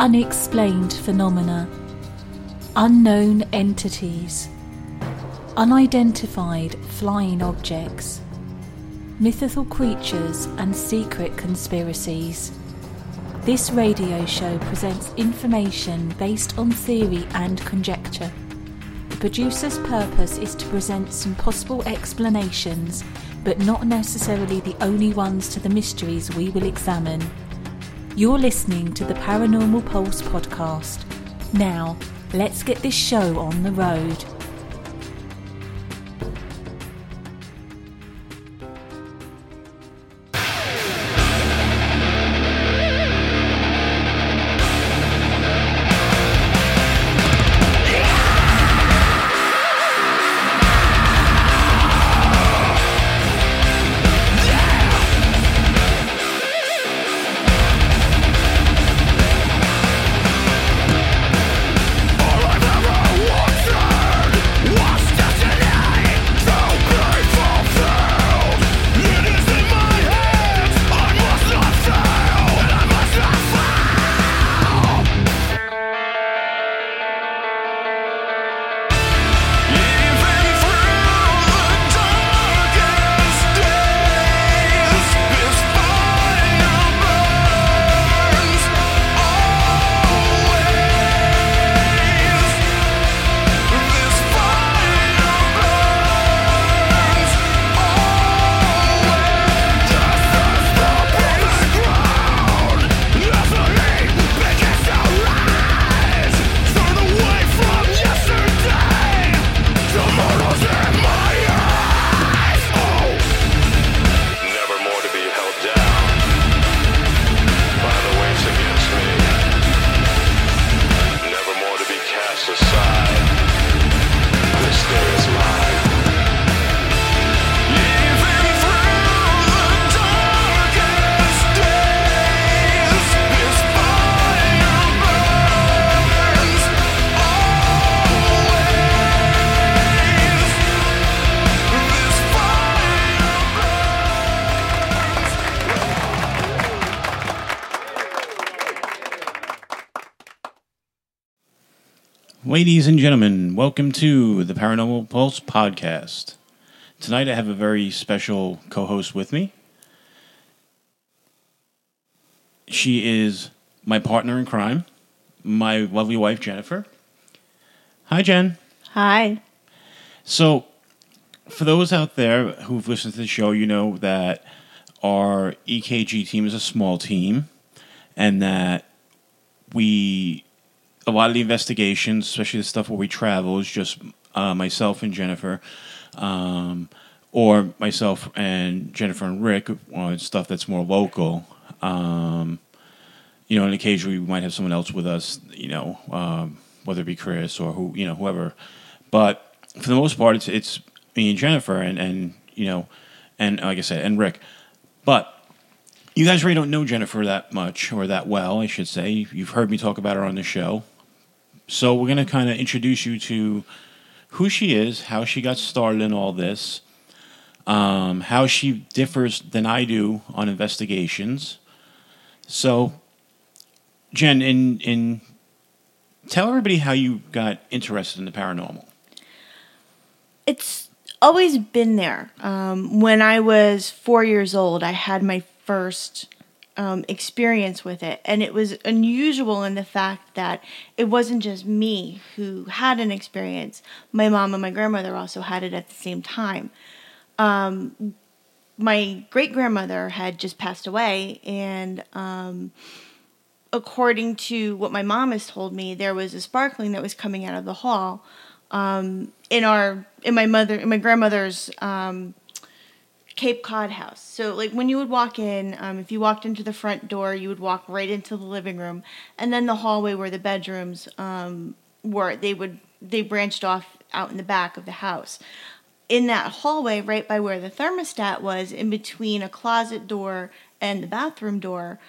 Unexplained phenomena, unknown entities, unidentified flying objects, mythical creatures, and secret conspiracies. This radio show presents information based on theory and conjecture. The producer's purpose is to present some possible explanations, but not necessarily the only ones to the mysteries we will examine. You're listening to the Paranormal Pulse podcast. Now, let's get this show on the road. Ladies and gentlemen, welcome to the Paranormal Pulse podcast. Tonight I have a very special co host with me. She is my partner in crime, my lovely wife, Jennifer. Hi, Jen. Hi. So, for those out there who've listened to the show, you know that our EKG team is a small team and that we, a lot of the investigations, especially the stuff where we travel, is just uh, myself and Jennifer, um, or myself and Jennifer and Rick on stuff that's more local. Um, you know, and occasionally we might have someone else with us, you know, um, whether it be Chris or who, you know, whoever. But for the most part, it's it's me and Jennifer, and and you know, and like I said, and Rick. But you guys really don't know Jennifer that much or that well, I should say. You've heard me talk about her on the show, so we're gonna kind of introduce you to who she is, how she got started in all this, um, how she differs than I do on investigations. So, Jen, in in tell everybody how you got interested in the paranormal. It's always been there. Um, when I was four years old, I had my first um, experience with it. And it was unusual in the fact that it wasn't just me who had an experience, my mom and my grandmother also had it at the same time. Um, my great grandmother had just passed away, and um, according to what my mom has told me, there was a sparkling that was coming out of the hall um, in our in my mother in my grandmother's um, Cape Cod house. So like when you would walk in, um, if you walked into the front door, you would walk right into the living room, and then the hallway where the bedrooms um, were. They would they branched off out in the back of the house. In that hallway, right by where the thermostat was, in between a closet door and the bathroom door,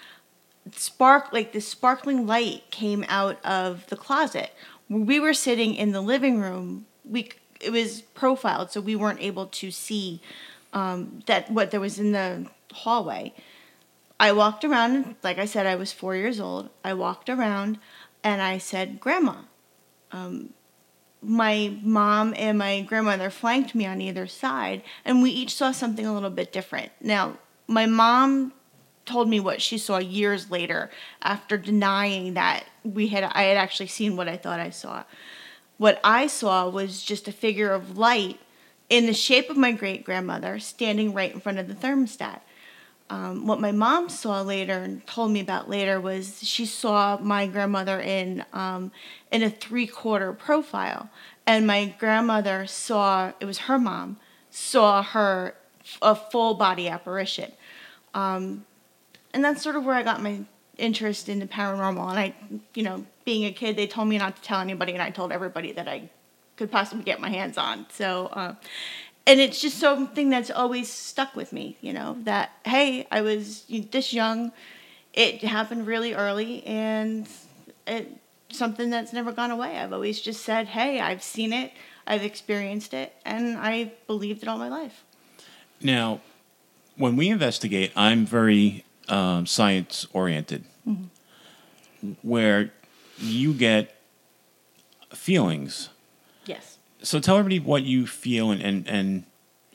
spark like this sparkling light came out of the closet. We were sitting in the living room. We it was profiled, so we weren't able to see um, that what there was in the hallway. I walked around, like I said, I was four years old. I walked around and I said, Grandma. Um, my mom and my grandmother flanked me on either side, and we each saw something a little bit different. Now, my mom told me what she saw years later after denying that we had I had actually seen what I thought I saw. What I saw was just a figure of light in the shape of my great grandmother standing right in front of the thermostat. Um, what my mom saw later and told me about later was she saw my grandmother in um, in a three quarter profile, and my grandmother saw it was her mom saw her a full body apparition, um, and that's sort of where I got my interest in the paranormal. And I, you know, being a kid, they told me not to tell anybody, and I told everybody that I could possibly get my hands on. So, uh, and it's just something that's always stuck with me, you know, that, hey, I was this young, it happened really early, and it something that's never gone away. I've always just said, hey, I've seen it, I've experienced it, and I believed it all my life. Now, when we investigate, I'm very um, science oriented, where you get feelings. So tell everybody what you feel and, and, and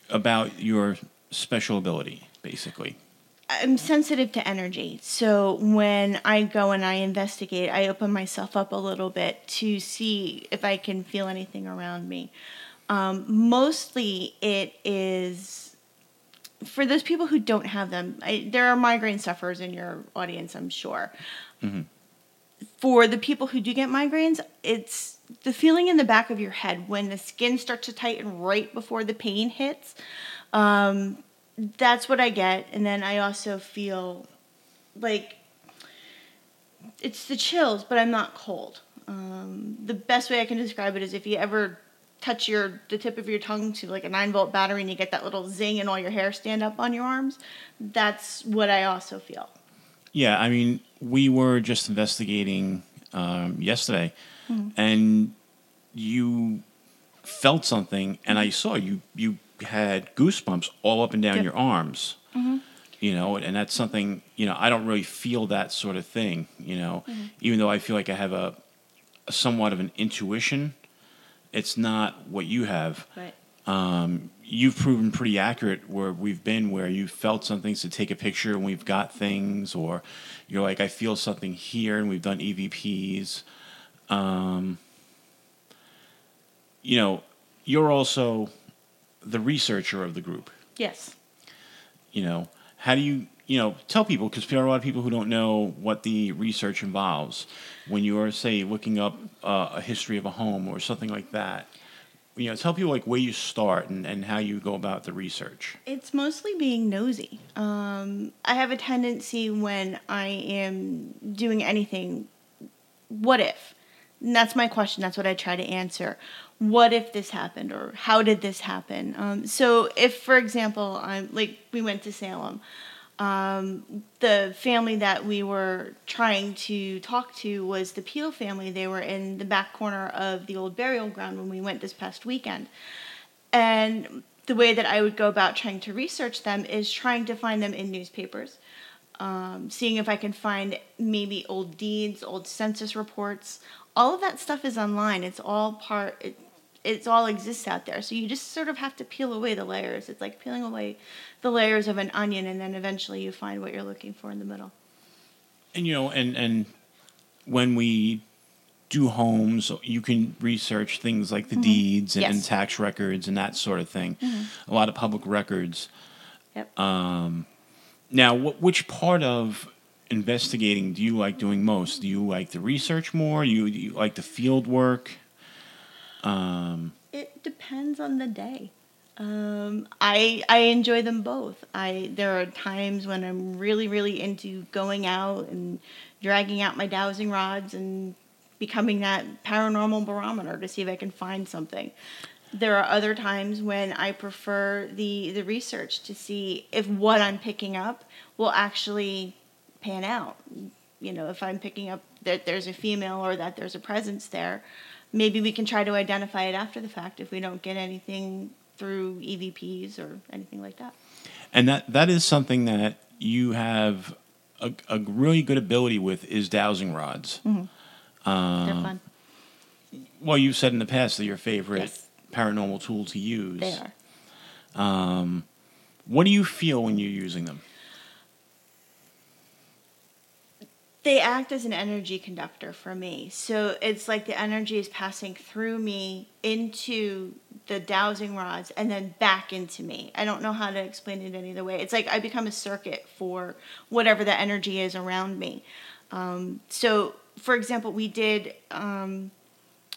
about your special ability, basically. I'm sensitive to energy. So when I go and I investigate, I open myself up a little bit to see if I can feel anything around me. Um, mostly it is for those people who don't have them. I, there are migraine sufferers in your audience, I'm sure. For the people who do get migraines, it's the feeling in the back of your head when the skin starts to tighten right before the pain hits. Um, that's what I get. And then I also feel like it's the chills, but I'm not cold. Um, the best way I can describe it is if you ever touch your the tip of your tongue to like a nine volt battery and you get that little zing and all your hair stand up on your arms. That's what I also feel. Yeah, I mean, we were just investigating um, yesterday, Mm. and you felt something, and I saw you. You had goosebumps all up and down Yep. your arms. Mm-hmm. You know, and that's something you know. I don't really feel that sort of thing. You know, mm-hmm. even though I feel like I have a, a somewhat of an intuition, it's not what you have Right. um, you've proven pretty accurate where we've been where you felt something to take a picture and we've got things or you're like i feel something here and we've done evps um, you know you're also the researcher of the group Yes. you know how do you you know tell people because there are a lot of people who don't know what the research involves when you are say looking up uh, a history of a home or something like that you know tell people like where you start and, and how you go about the research It's mostly being nosy. Um, I have a tendency when I am doing anything, what if? And that's my question. That's what I try to answer. What if this happened, or how did this happen? Um, so, if, for example, I'm like we went to Salem, um, the family that we were trying to talk to was the Peel family. They were in the back corner of the old burial ground when we went this past weekend. And the way that I would go about trying to research them is trying to find them in newspapers, um, seeing if I can find maybe old deeds, old census reports. All of that stuff is online. It's all part. It, it's all exists out there. So you just sort of have to peel away the layers. It's like peeling away the layers of an onion, and then eventually you find what you're looking for in the middle. and you know and and when we do homes you can research things like the deeds and, and tax records and that sort of thing a lot of public records Yep. Um, now wh- which part of investigating do you like doing most do you like the research more you, do you like the field work It depends on the day. Um, I I enjoy them both. I there are times when I'm really really into going out and dragging out my dowsing rods and becoming that paranormal barometer to see if I can find something. There are other times when I prefer the the research to see if what I'm picking up will actually pan out. You know, if I'm picking up that there's a female or that there's a presence there, maybe we can try to identify it after the fact if we don't get anything through EVPs or anything like that. and that that is something that you have a, a really good ability with is dowsing rods. Mm-hmm. They're um, fun. Well, you've said in the past they're your favorite Yes. paranormal tool to use. They are. Um, what do you feel when you're using them? They act as an energy conductor for me. So it's like the energy is passing through me into the dowsing rods and then back into me. I don't know how to explain it any other way. It's like I become a circuit for whatever the energy is around me. Um, so, for example, we did um,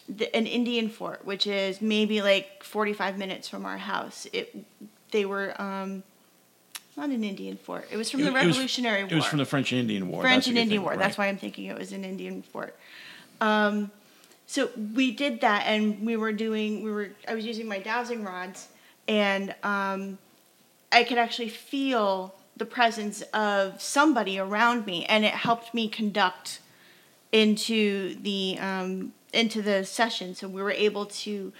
the, an Indian fort, which is maybe like 45 minutes from our house. It they were um, not an Indian fort. It was from the It- it was- Revolutionary War. It was from the French and Indian War. French and Indian War. right. That's why I'm thinking it was an Indian fort. Um, so we did that, and we were doing. We were. I was using my dowsing rods, and um, I could actually feel the presence of somebody around me, and it helped me conduct into the um, into the session. So we were able to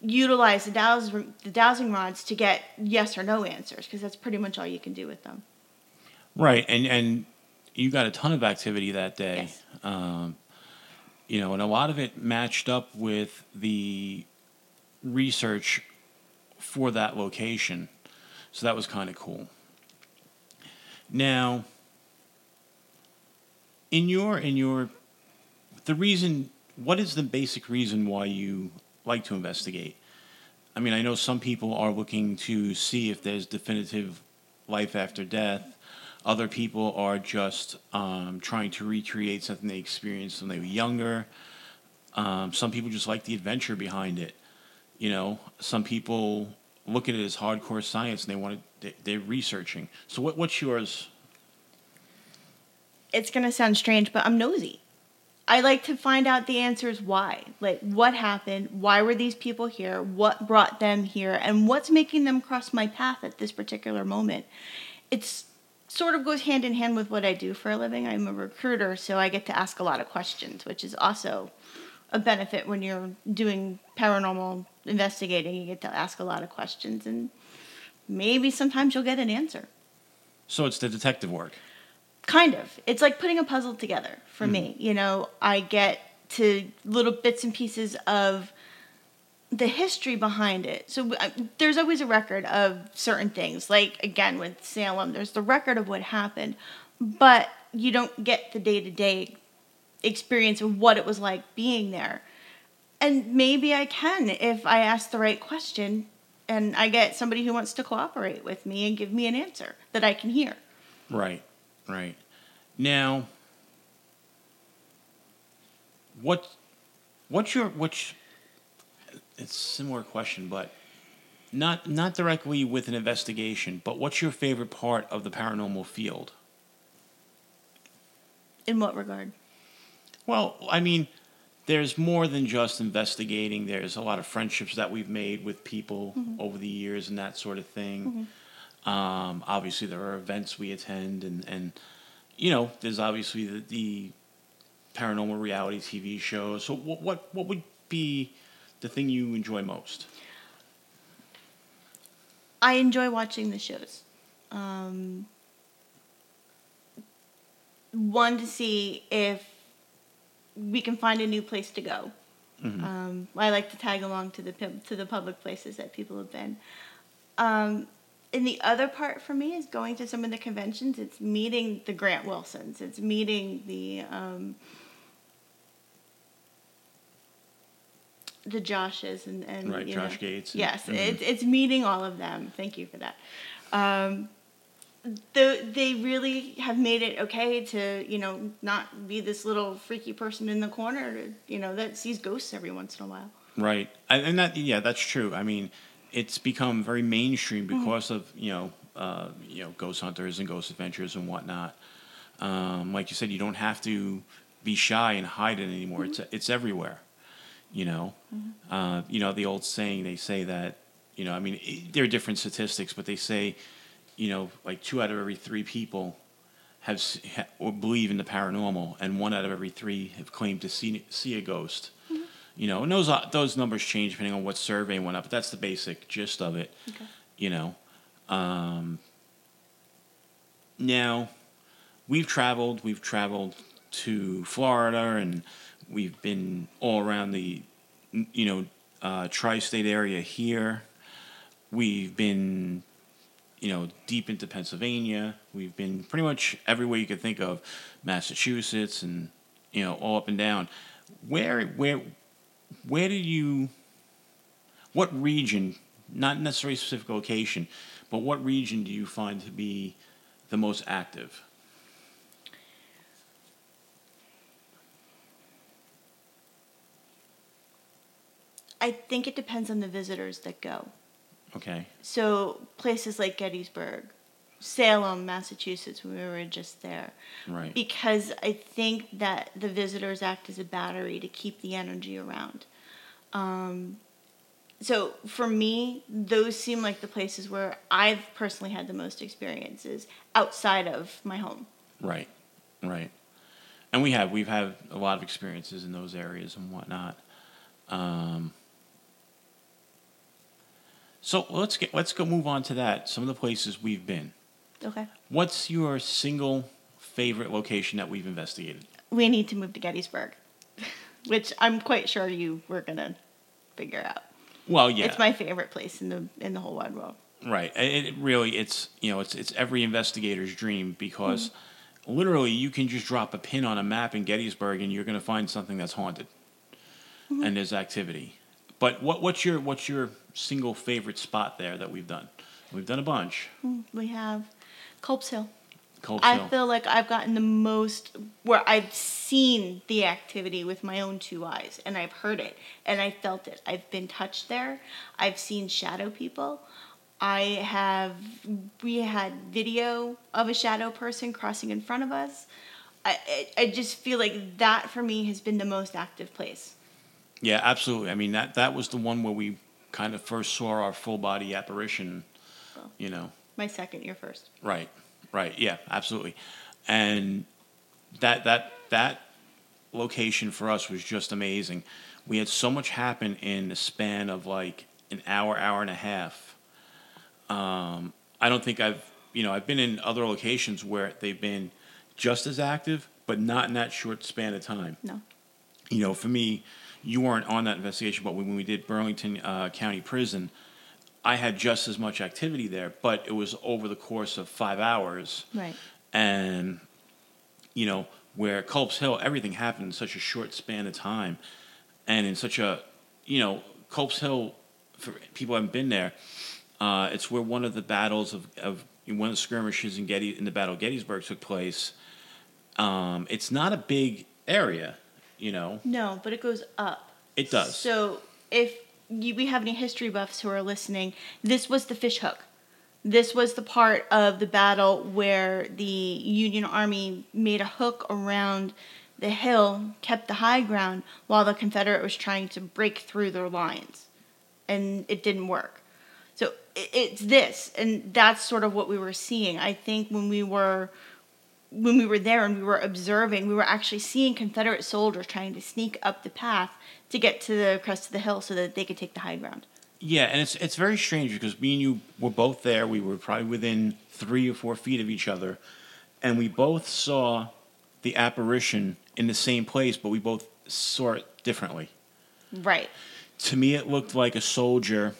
utilize the dows the dowsing rods to get yes or no answers because that's pretty much all you can do with them. Right, and and you got a ton of activity that day. Yes. Um, you know, and a lot of it matched up with the research for that location, so that was kind of cool. Now, in your in your the reason, what is the basic reason why you like to investigate? I mean, I know some people are looking to see if there's definitive life after death. Other people are just um, trying to recreate something they experienced when they were younger. Um, some people just like the adventure behind it. You know, some people look at it as hardcore science and they want to, they're researching. So, what, what's yours? it's going to sound strange, but I'm nosy. I like to find out the answers why. Like, what happened? Why were these people here? What brought them here? And what's making them cross my path at this particular moment? It's sort of goes hand in hand with what I do for a living. I'm a recruiter, so I get to ask a lot of questions, which is also a benefit when you're doing paranormal investigating. You get to ask a lot of questions, and maybe sometimes you'll get an answer. So, it's the detective work. Kind of. It's like putting a puzzle together for me. You know i get to little bits and pieces of the history behind it. So uh, there's always a record of certain things. Like again with salem there's the record of what happened but you don't get the day-to-day experience of what it was like being there. And maybe i can if i ask the right question and i get somebody who wants to cooperate with me and give me an answer that i can hear. Right, right. Now, what, what's your which? It's a similar question, but not not directly with an investigation. But what's your favorite part of the paranormal field? in what regard Well, I mean, there's more than just investigating. There's a lot of friendships that we've made with people mm-hmm. over the years and that sort of thing. Mm-hmm. Um, obviously, there are events we attend, and, and you know, there's obviously the, the paranormal reality TV shows. So, what, what what would be the thing you enjoy most? I enjoy watching the shows. Um, one to see if we can find a new place to go. Um, I like to tag along to the to the public places that people have been. Um, and the other part for me is going to some of the conventions. It's meeting the Grant Wilsons. It's meeting the um, the Joshes and, and Right, Josh know. Gates Yes, it's it's meeting all of them. Thank you for that. Um, the, they really have made it okay to you know not be this little freaky person in the corner you know that sees ghosts every once in a while. Right, and that yeah, that's true. I mean, it's become very mainstream because of you know uh, you know ghost hunters and ghost adventures and whatnot. Um, like you said, you don't have to be shy and hide it anymore. It's it's everywhere. You know, uh, you know the old saying. They say that you know. I mean, it, there are different statistics, but they say you know like two out of every three people have ha, or believe in the paranormal, and one out of every three have claimed to see see a ghost. You know, and those uh, those numbers change depending on what survey went up, but that's the basic gist of it. You know, um, now we've traveled. We've traveled to Florida, and we've been all around the, you know, uh, tri-state area here. We've been, you know, deep into Pennsylvania. We've been pretty much everywhere you could think of, Massachusetts, and you know, all up and down. Where, where, where do you? What region? Not necessarily a specific location, but what region do you find to be the most active? I think it depends on the visitors that go. Okay. So places like Gettysburg, Salem, Massachusetts, we were just there. Right. Because I think that the visitors act as a battery to keep the energy around. Um, so for me, those seem like the places where I've personally had the most experiences outside of my home. Right, right. And we have we've had a lot of experiences in those areas and whatnot. Um, so let's get let's go move on to that. Some of the places we've been. Okay. What's your single favorite location that we've investigated? We need to move to Gettysburg, which I'm quite sure you were gonna figure out. Well, yeah, It's my favorite place in the in the whole wide world. Right. It, it really it's you know it's it's every investigator's dream because mm-hmm. literally you can just drop a pin on a map in Gettysburg and you're going to find something that's haunted, mm-hmm. and there's activity. But what what's your what's your single favorite spot there that we've done? We've done a bunch. Mm, we have Culp's Hill. I feel like I've gotten the most where I've seen the activity with my own two eyes and I've heard it and I felt it. I've been touched there. I've seen shadow people. I have we had video of a shadow person crossing in front of us. I I, I just feel like that for me has been the most active place. yeah, absolutely. I mean that that was the one where we kind of first saw our full body apparition. You know. My second year first. Right, right, yeah, absolutely, and that that that location for us was just amazing. We had so much happen in the span of like an hour, hour and a half. Um, I don't think I've you know I've been in other locations where they've been just as active, but not in that short span of time No. you know, for me, you weren't on that investigation, but when we did Burlington uh, County Prison, I had just as much activity there, but it was over the course of five hours. Right. And, you know, where Culp's Hill, everything happened in such a short span of time. And in such a, you know, Culp's Hill, for people who haven't been there, uh, it's where one of the battles of, of one of the skirmishes in Getty in the Battle of Gettysburg took place. Um, it's not a big area, you know. No, but it goes up. It does. So if you, we have any history buffs who are listening, this was the fish hook. This was the part of the battle where the Union Army made a hook around the hill, kept the high ground, while the Confederate was trying to break through their lines. And it didn't work. So it's this, and that's sort of what we were seeing. I think when we were when we were there and we were observing, we were actually seeing Confederate soldiers trying to sneak up the path to get to the crest of the hill so that they could take the high ground. Yeah, and it's it's very strange because me and you were both there. We were probably within three or four feet of each other, and we both saw the apparition in the same place, but we both saw it differently. Right. To me, it looked like a soldier,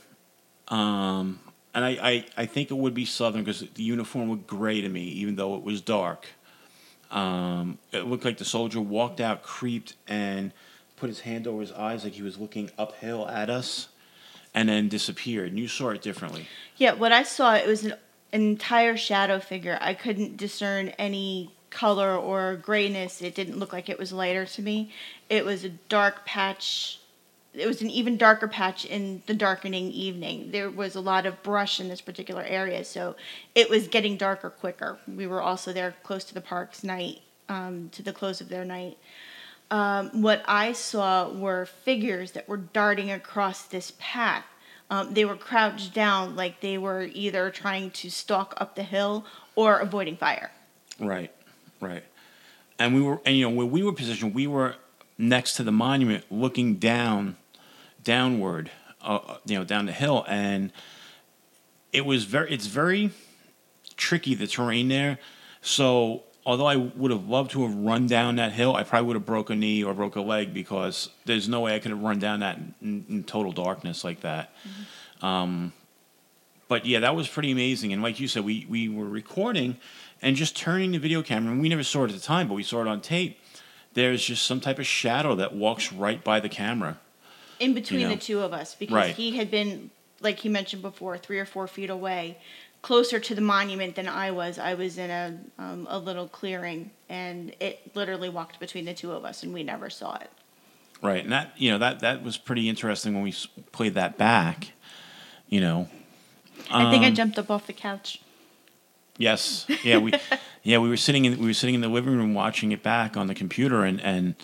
um, and I, I, I think it would be Southern because the uniform looked gray to me, even though it was dark. Um, it looked like the soldier walked out, creeped, and put his hand over his eyes like he was looking uphill at us, and then disappeared. And you saw it differently. Yeah, what I saw it was an, an entire shadow figure. I couldn't discern any color or grayness. It didn't look like it was lighter to me. It was a dark patch. It was an even darker patch in the darkening evening. There was a lot of brush in this particular area, so it was getting darker quicker. We were also there close to the park's night, um, to the close of their night. Um, what I saw were figures that were darting across this path. Um, they were crouched down like they were either trying to stalk up the hill or avoiding fire. Right, right. And we were, and you know, where we were positioned, we were next to the monument, looking down, downward, uh, you know, down the hill, and it was very, it's very tricky the terrain there. So although I would have loved to have run down that hill, I probably would have broke a knee or broke a leg because there's no way I could have run down that in, in total darkness like that. Um, but yeah, that was pretty amazing. And like you said, we we were recording and just turning the video camera, and we never saw it at the time, but we saw it on tape. There's just some type of shadow that walks right by the camera. In between know. the two of us because Right. he had been like he mentioned before three or four feet away closer to the monument than i was i was in a, um, a little clearing and it literally walked between the two of us and we never saw it Right, and that you know that that was pretty interesting when we played that back. You know, i think i Um, jumped up off the couch Yes. Yeah, we yeah, we were sitting in we were sitting in the living room watching it back on the computer and and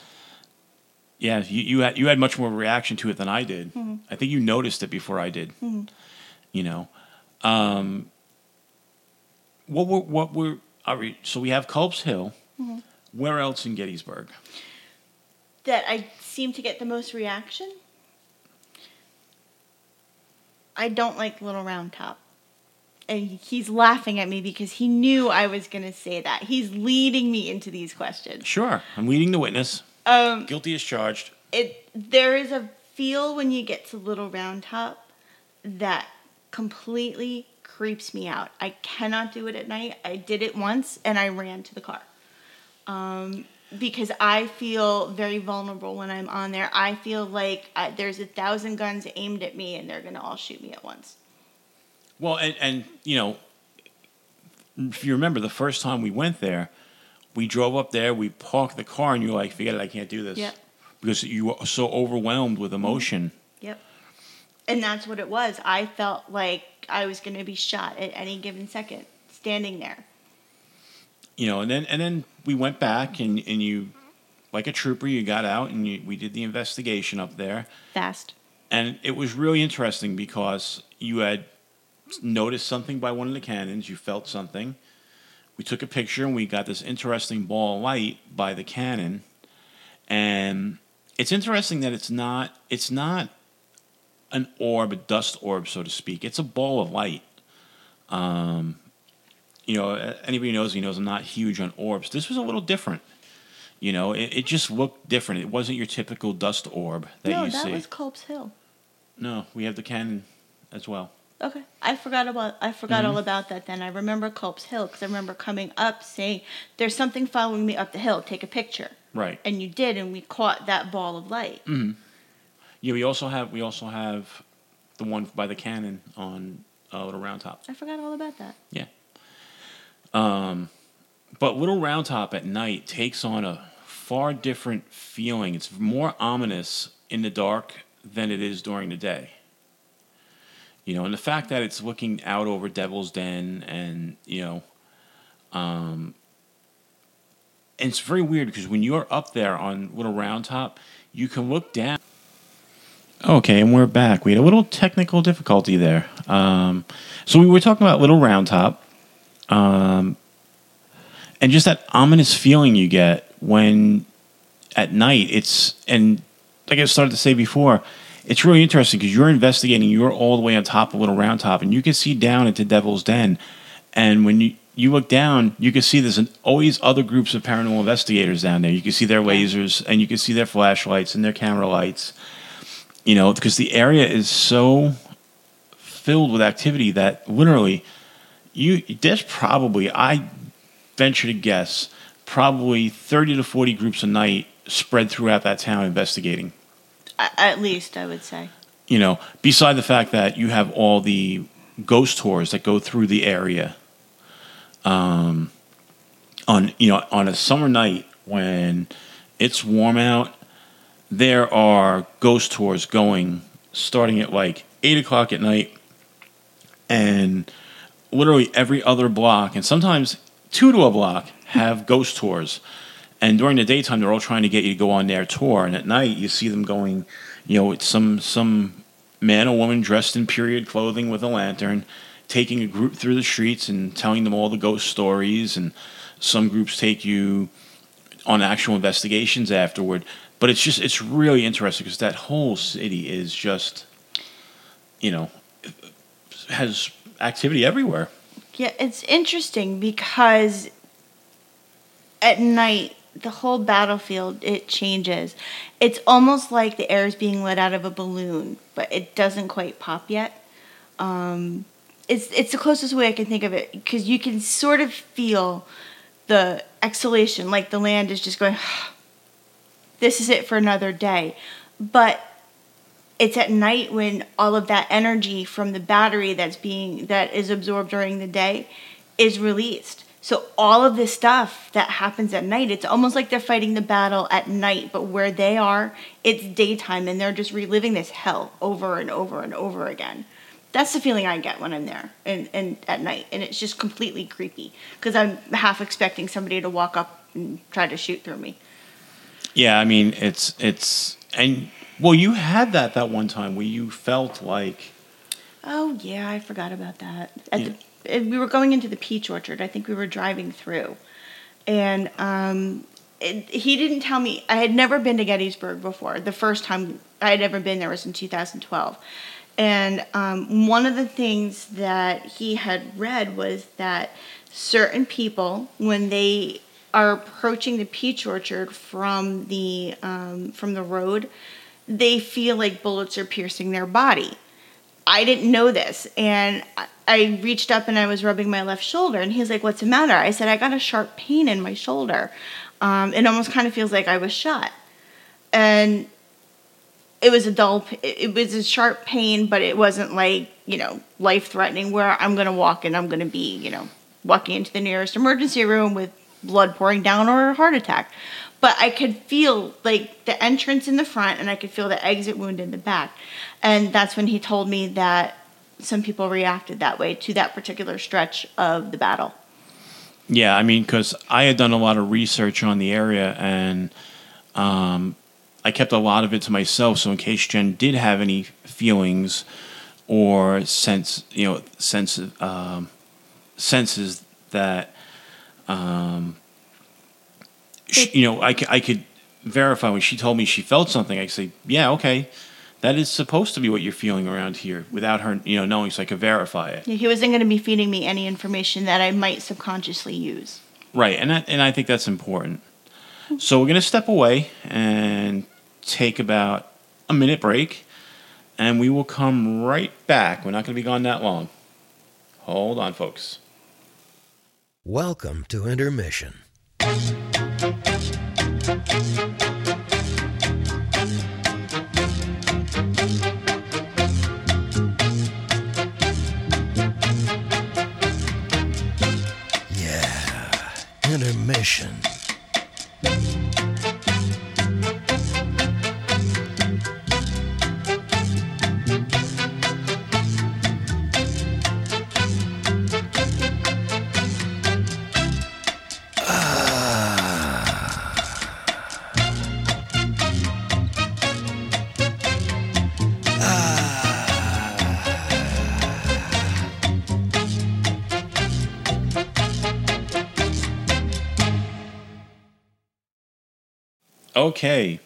yeah, you, you had you had much more reaction to it than I did. Mm-hmm. I think you noticed it before I did. Mm-hmm. You know. Um what were what were right, so we have Culp's Hill. Mm-hmm. Where else in Gettysburg? that i seem to get the most reaction i don't like little round top and he's laughing at me because he knew i was going to say that he's leading me into these questions Sure. I'm leading the witness. Um Guilty as charged. it there is a feel when you get to Little Round Top that completely creeps me out. I cannot do it at night. I did it once and I ran to the car. Um, because I feel very vulnerable when I'm on there. I feel like I, there's a thousand guns aimed at me and they're going to all shoot me at once. Well, and, and you know, if you remember the first time we went there, we drove up there, we parked the car, and you were like, "Forget it, I can't do this," Yep. because you were so overwhelmed with emotion. Mm-hmm. Yep. And that's what it was. I felt like I was going to be shot at any given second standing there. You know, and then and then we went back, and and you, like a trooper, you got out, and you, we did the investigation up there, Fast. and it was really interesting because you had noticed something by one of the cannons, you felt something. We took a picture and we got this interesting ball of light by the cannon. And it's interesting that it's not it's not an orb, a dust orb, so to speak. It's a ball of light. Um, you know, anybody knows me knows I'm not huge on orbs. This was a little different. You know, it, it just looked different. It wasn't your typical dust orb that no, you that see. was Culp's Hill. No, we have the cannon as well. Okay, I forgot about I forgot Mm-hmm. all about that. Then I remember Culp's Hill because I remember coming up saying, "There's something following me up the hill. Take a picture." Right. And you did, and we caught that ball of light. Yeah, we also have we also have the one by the cannon on uh, Little Round Top. I forgot all about that. Yeah. Um, but Little Round Top at night takes on a far different feeling. It's more ominous in the dark than it is during the day. You know, and the fact that it's looking out over Devil's Den and, you know, um, and it's very weird because when you're up there on Little Round Top, you can look down. Okay, and we're back. We had a little technical difficulty there. Um, so we were talking about Little Round Top, um, and just that ominous feeling you get when at night it's and like I started to say before, it's really interesting because you're investigating. You're all the way on top of Little Round Top, and you can see down into Devil's Den. And when you you look down, you can see there's an, always other groups of paranormal investigators down there. You can see their lasers, and you can see their flashlights and their camera lights. You know, because the area is so filled with activity that literally, you there's probably I venture to guess probably thirty to forty groups a night spread throughout that town investigating At least I would say. you know, beside the fact that you have all the ghost tours that go through the area, um, on you know on a summer night when it's warm out, there are ghost tours going starting at like eight o'clock at night, and literally every other block, and sometimes two to a block have ghost tours. And during the daytime, they're all trying to get you to go on their tour, and at night, you see them going. You know, it's some some man or woman dressed in period clothing with a lantern, taking a group through the streets and telling them all the ghost stories. And some groups take you on actual investigations afterward. But it's just it's really interesting because that whole city is just, you know, has activity everywhere. Yeah, it's interesting because at night the whole battlefield it changes. It's almost like the air is being let out of a balloon, but it doesn't quite pop yet. Um, it's it's the closest way I can think of it because you can sort of feel the exhalation, like the land is just going. this is it for another day, but it's at night when all of that energy from the battery that's being that is absorbed during the day is released. So all of this stuff that happens at night, it's almost like they're fighting the battle at night, but where they are, it's daytime and they're just reliving this hell over and over and over again. That's the feeling I get when I'm there and, and at night. And it's just completely creepy because I'm half expecting somebody to walk up and try to shoot through me. Yeah, I mean it's it's and well, you had that that one time where you felt like Oh yeah, I forgot about that. At Yeah. the, we were going into the peach orchard. I think we were driving through, and um, it, he didn't tell me. I had never been to Gettysburg before. The first time I had ever been there was in 2012, and um, one of the things that he had read was that certain people, when they are approaching the peach orchard from the um, from the road, they feel like bullets are piercing their body. I didn't know this. And I- reached up and I was rubbing my left shoulder. And he's like, What's the matter? I said, I got a sharp pain in my shoulder. Um, it almost kind of feels like I was shot. And it was a dull, it it was a sharp pain, but it wasn't like, you know, life threatening where I'm going to walk and I'm going to be, you know, walking into the nearest emergency room with blood pouring down or a heart attack. But I could feel like the entrance in the front and I could feel the exit wound in the back. And that's when he told me that some people reacted that way to that particular stretch of the battle. Yeah, I mean, because I had done a lot of research on the area and um, I kept a lot of it to myself. So in case Jen did have any feelings or sense, you know, sense, um, senses that, um, sh you know, I could verify when she told me she felt something. I could say, yeah, okay, that is supposed to be what you're feeling around here without her, you know, knowing so I could verify it. He wasn't going to be feeding me any information that I might subconsciously use. Right, and I, and I think that's important. So we're going to step away and take about a minute break, and we will come right back. We're not going to be gone that long. Hold on, folks. Welcome to Intermission. Intermission. Okay,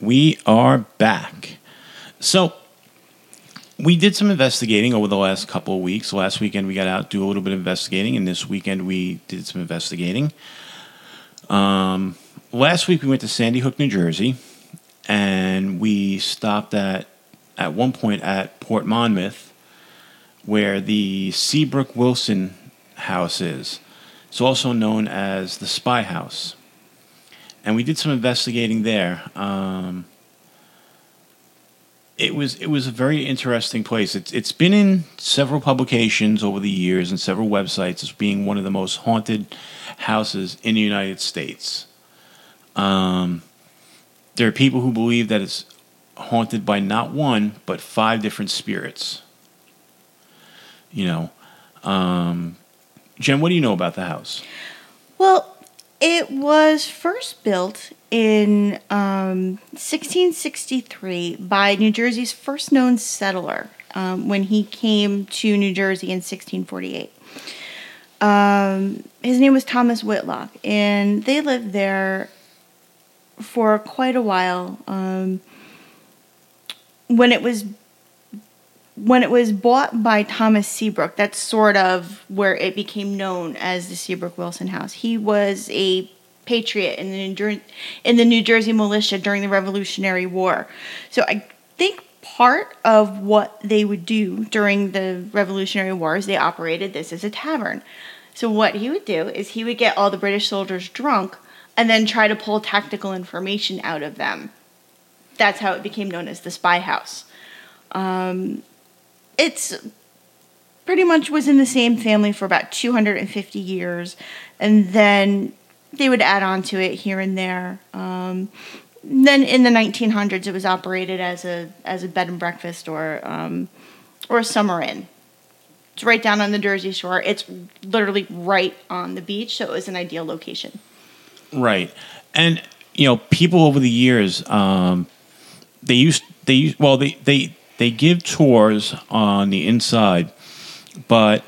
we are back. So we did some investigating over the last couple of weeks. Last weekend we got out do a little bit of investigating, and this weekend we did some investigating. Um, last week we went to Sandy Hook, New Jersey, and we stopped at at one point at Port Monmouth, where the Seabrook Wilson house is. It's also known as the Spy House and we did some investigating there. Um, it was it was a very interesting place. It's it's been in several publications over the years and several websites as being one of the most haunted houses in the United States. Um, there are people who believe that it's haunted by not one but five different spirits. You know, um, Jen, what do you know about the house? Well, it was first built in um, 1663 by New Jersey's first known settler um, when he came to New Jersey in 1648. Um, his name was Thomas Whitlock, and they lived there for quite a while. Um, when it was when it was bought by Thomas Seabrook, that's sort of where it became known as the Seabrook Wilson House. He was a patriot in the New in the New Jersey militia during the Revolutionary War. So I think part of what they would do during the Revolutionary Wars, they operated this as a tavern. So what he would do is he would get all the British soldiers drunk and then try to pull tactical information out of them. That's how it became known as the spy house. Um, it's pretty much was in the same family for about 250 years, and then they would add on to it here and there. Um, then in the 1900s, it was operated as a as a bed and breakfast or um, or a summer inn. It's right down on the Jersey Shore. It's literally right on the beach, so it was an ideal location. Right, and you know, people over the years, um, they used they use well they they they give tours on the inside, but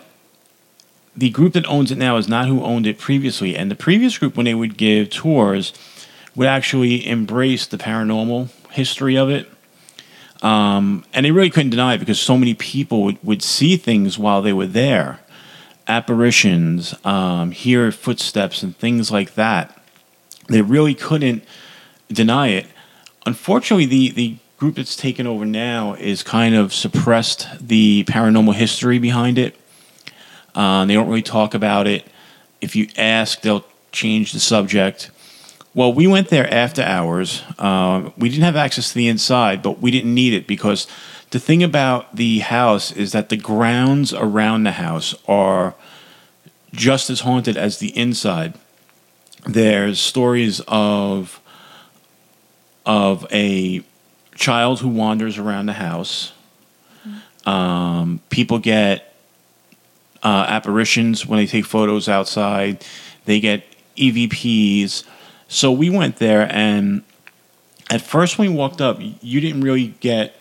the group that owns it now is not who owned it previously. And the previous group, when they would give tours, would actually embrace the paranormal history of it. Um, and they really couldn't deny it because so many people would, would see things while they were there apparitions, um, hear footsteps, and things like that. They really couldn't deny it. Unfortunately, the, the group that's taken over now is kind of suppressed the paranormal history behind it. Uh, they don't really talk about it. If you ask, they'll change the subject. Well, we went there after hours. Um, we didn't have access to the inside, but we didn't need it because the thing about the house is that the grounds around the house are just as haunted as the inside. There's stories of of a child who wanders around the house. Um, people get uh, apparitions when they take photos outside. They get EVPs. So we went there, and at first when we walked up, you didn't really get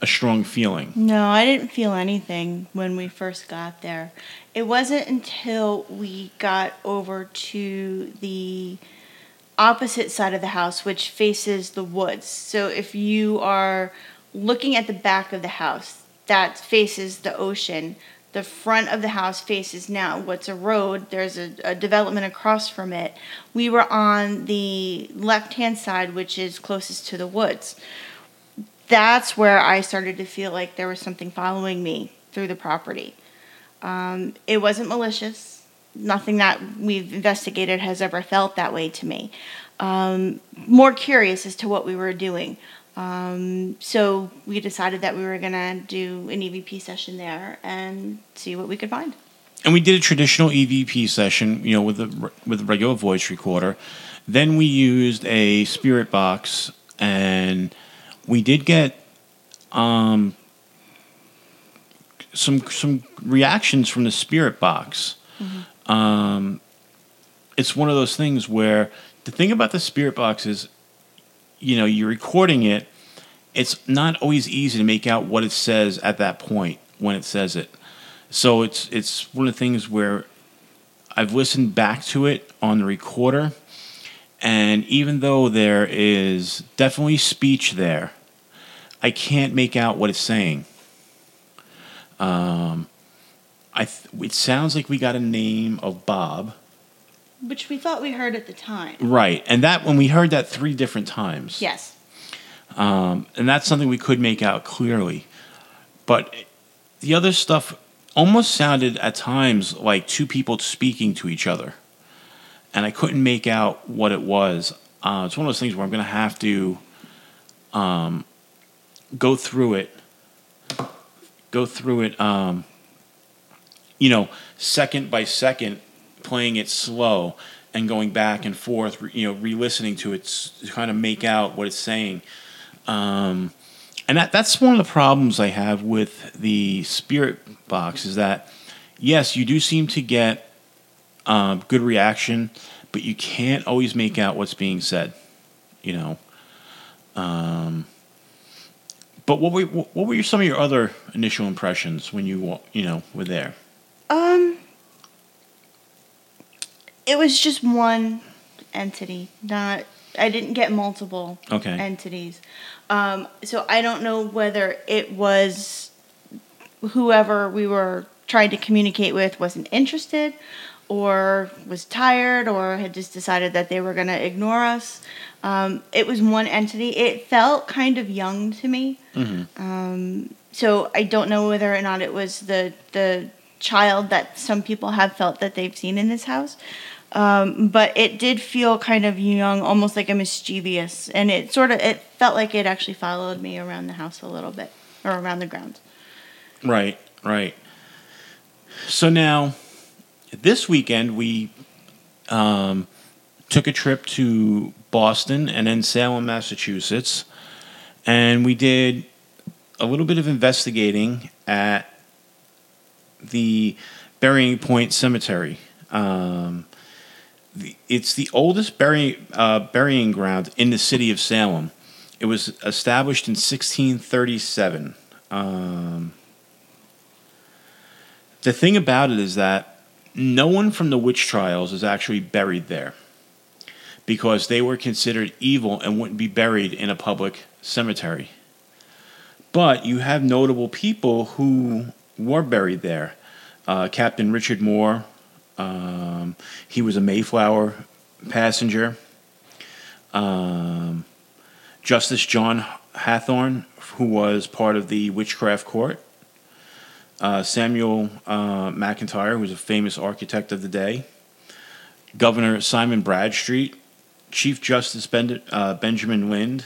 a strong feeling. No, I didn't feel anything when we first got there. It wasn't until we got over to the opposite side of the house, which faces the woods. So if you are looking at the back of the house, that faces the ocean. The front of the house faces now what's a road. There's a, a development across from it. We were on the left hand side, which is closest to the woods. That's where I started to feel like there was something following me through the property. Um, it wasn't malicious nothing that we've investigated has ever felt that way to me. Um, more curious as to what we were doing. Um, so we decided that we were going to do an EVP session there and see what we could find. And we did a traditional EVP session, you know, with a with a regular voice recorder. Then we used a spirit box, and we did get um, some some reactions from the spirit box. Um, it's one of those things where the thing about the spirit box is, you know, you're recording it. It's not always easy to make out what it says at that point when it says it. So it's it's one of the things where I've listened back to it on the recorder, and even though there is definitely speech there, I can't make out what it's saying. Um, I th- it sounds like we got a name of Bob, Which we thought we heard at the time. right? And that when we heard that three different times, Yes. um, and that's something we could make out clearly. But the other stuff almost sounded at times like two people speaking to each other, and I couldn't make out what it was. Uh, it's one of those things where I'm going to have to um, go through it, go through it, um, you know, second by second, playing it slow and going back and forth, you know, re-listening to it to kind of make out what it's saying. Um, and that, that's one of the problems I have with the spirit box is that, yes, you do seem to get um, good reaction, but you can't always make out what's being said, you know. Um, but what were what were some of your other initial impressions when you you know were there? Um, it was just one entity. Not I didn't get multiple Okay. entities. Um, so I don't know whether it was whoever we were trying to communicate with wasn't interested, or was tired or had just decided that they were going to ignore us. Um, it was one entity. It felt kind of young to me. Um, so I don't know whether or not it was the the child that some people have felt that they've seen in this house. Um, but it did feel kind of young, almost like a mischievous, and it sort of it felt like it actually followed me around the house a little bit or around the grounds. Right, right. So now, this weekend we um, took a trip to Boston and then Salem, Massachusetts, and we did a little bit of investigating at the Burying Point Cemetery. Um, the, it's the oldest bury, uh, burying ground in the city of Salem. It was established in 1637. Um, the thing about it is that no one from the witch trials is actually buried there because they were considered evil and wouldn't be buried in a public cemetery. But you have notable people who were buried there. Uh, Captain Richard More, um, he was a Mayflower passenger. Um, Justice John Hathorne, who was part of the Witchcraft Court. Uh, Samuel uh, McIntire, who was a famous architect of the day. Governor Simon Bradstreet, Chief Justice ben- uh, Benjamin Lynde,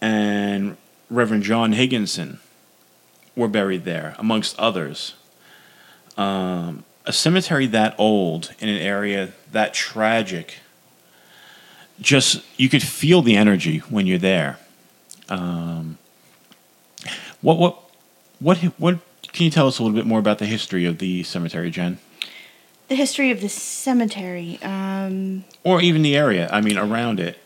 and Reverend John Higginson were buried there, amongst others. Um, a cemetery that old in an area that tragic, just you could feel the energy when you're there. Um, what what what what can you tell us a little bit more about the history of the cemetery, Jen, The history of the cemetery. Um, or even the area? I mean, around it.